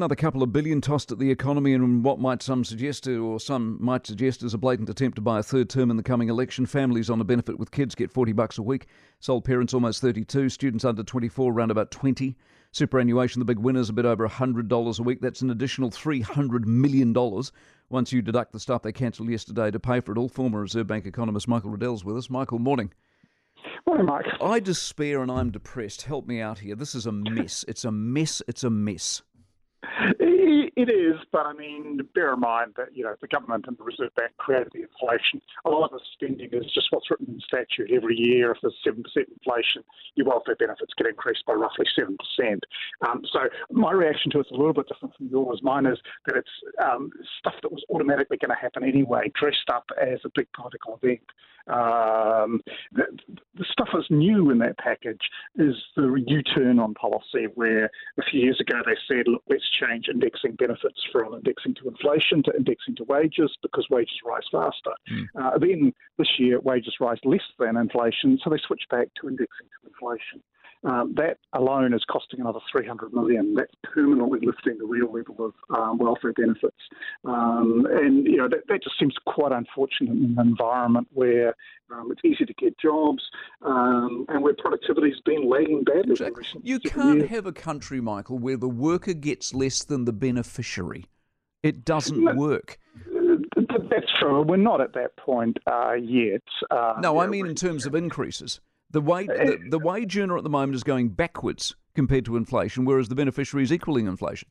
another couple of billion tossed at the economy and what might some suggest, or some might suggest, is a blatant attempt to buy a third term in the coming election. Families on a benefit with kids get 40 bucks a week. Sole parents almost 32. Students under 24 around about 20. Superannuation, the big winners, a bit over $100 a week. That's an additional $300 million once you deduct the stuff they cancelled yesterday to pay for it all. Former Reserve Bank economist Michael Reddell's with us. Michael, morning. Morning, Mike. I despair and I'm depressed. Help me out here. This is a mess. It's a mess. It's a mess. It is, but I mean, bear in mind that you know the government and the Reserve Bank created the inflation. A lot of the spending is just what's written in statute. Every year, if there's seven percent inflation, your welfare benefits get increased by roughly seven percent. Um, so my reaction to it's a little bit different from yours. Mine is that it's um, stuff that was automatically going to happen anyway, dressed up as a big political event. Um, the, the, stuff that's new in that package is the U-turn on policy, where a few years ago they said, look, let's change indexing benefits from indexing to inflation to indexing to wages because wages rise faster. Mm. Uh, then this year, wages rise less than inflation, so they switch back to indexing to inflation. Um, that alone is costing another 300 million. That's permanently lifting the real level of um, welfare benefits, um, and you know that, that, just seems quite unfortunate in an environment where um, it's easy to get jobs um, and where productivity has been lagging badly. Exactly. You can't years. have a country, Michael, where the worker gets less than the beneficiary. It doesn't no, work. That's true. We're not at that point uh, yet. Uh, no, I mean in terms of increases. The wage, the, the wage earner at the moment is going backwards compared to inflation, whereas the beneficiary is equaling inflation.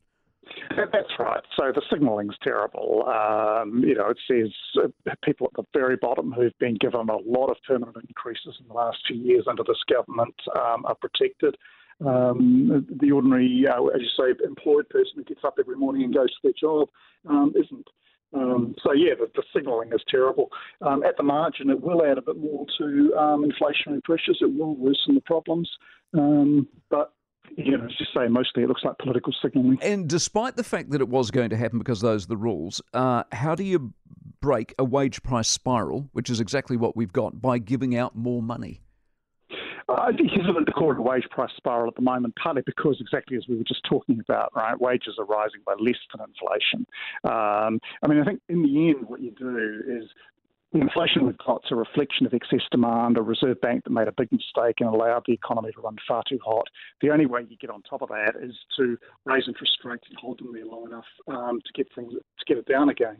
That's right. So the signalling's terrible. Um, you know, it says uh, people at the very bottom who've been given a lot of permanent increases in the last few years under this government um, are protected. Um, the ordinary, uh, as you say, employed person who gets up every morning and goes to their job um, isn't. Um, so yeah, the, the signalling is terrible. Um, at the margin, it will add a bit more to um, inflationary pressures. It will worsen the problems, um, but you know, you say, mostly it looks like political signalling. And despite the fact that it was going to happen because those are the rules, uh, how do you break a wage price spiral, which is exactly what we've got, by giving out more money? I think he's in the core of a wage price spiral at the moment, partly because exactly as we were just talking about, right, wages are rising by less than inflation. Um, I mean, I think in the end, what you do is the inflation we've got is a reflection of excess demand, a Reserve Bank that made a big mistake and allowed the economy to run far too hot. The only way you get on top of that is to raise interest rates and hold them there long enough um, to get things to get it down again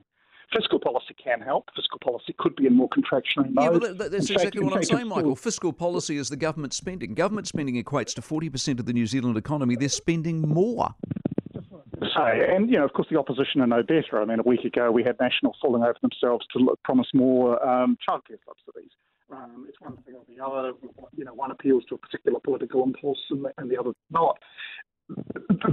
fiscal policy can help. Fiscal policy could be in more contractionary mode. Yeah, but that's in exactly fact, what I'm saying, Michael. Fiscal policy is the government spending. Government spending equates to 40% of the New Zealand economy. They're spending more. Say, and you know, of course, the opposition are no better. I mean, a week ago we had National falling over themselves to look, promise more um, childcare subsidies. Um, it's one thing or the other. You know, one appeals to a particular political impulse and the, and the other not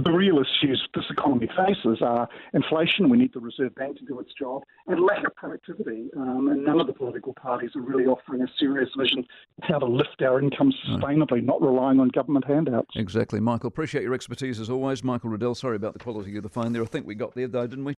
the real issues this economy faces are inflation, we need the Reserve Bank to do its job, and lack of productivity. Um, and none of the political parties are really offering a serious vision of how to lift our income sustainably, not relying on government handouts. Exactly. Michael, appreciate your expertise as always. Michael Reddell, sorry about the quality of the phone there. I think we got there, though, didn't we?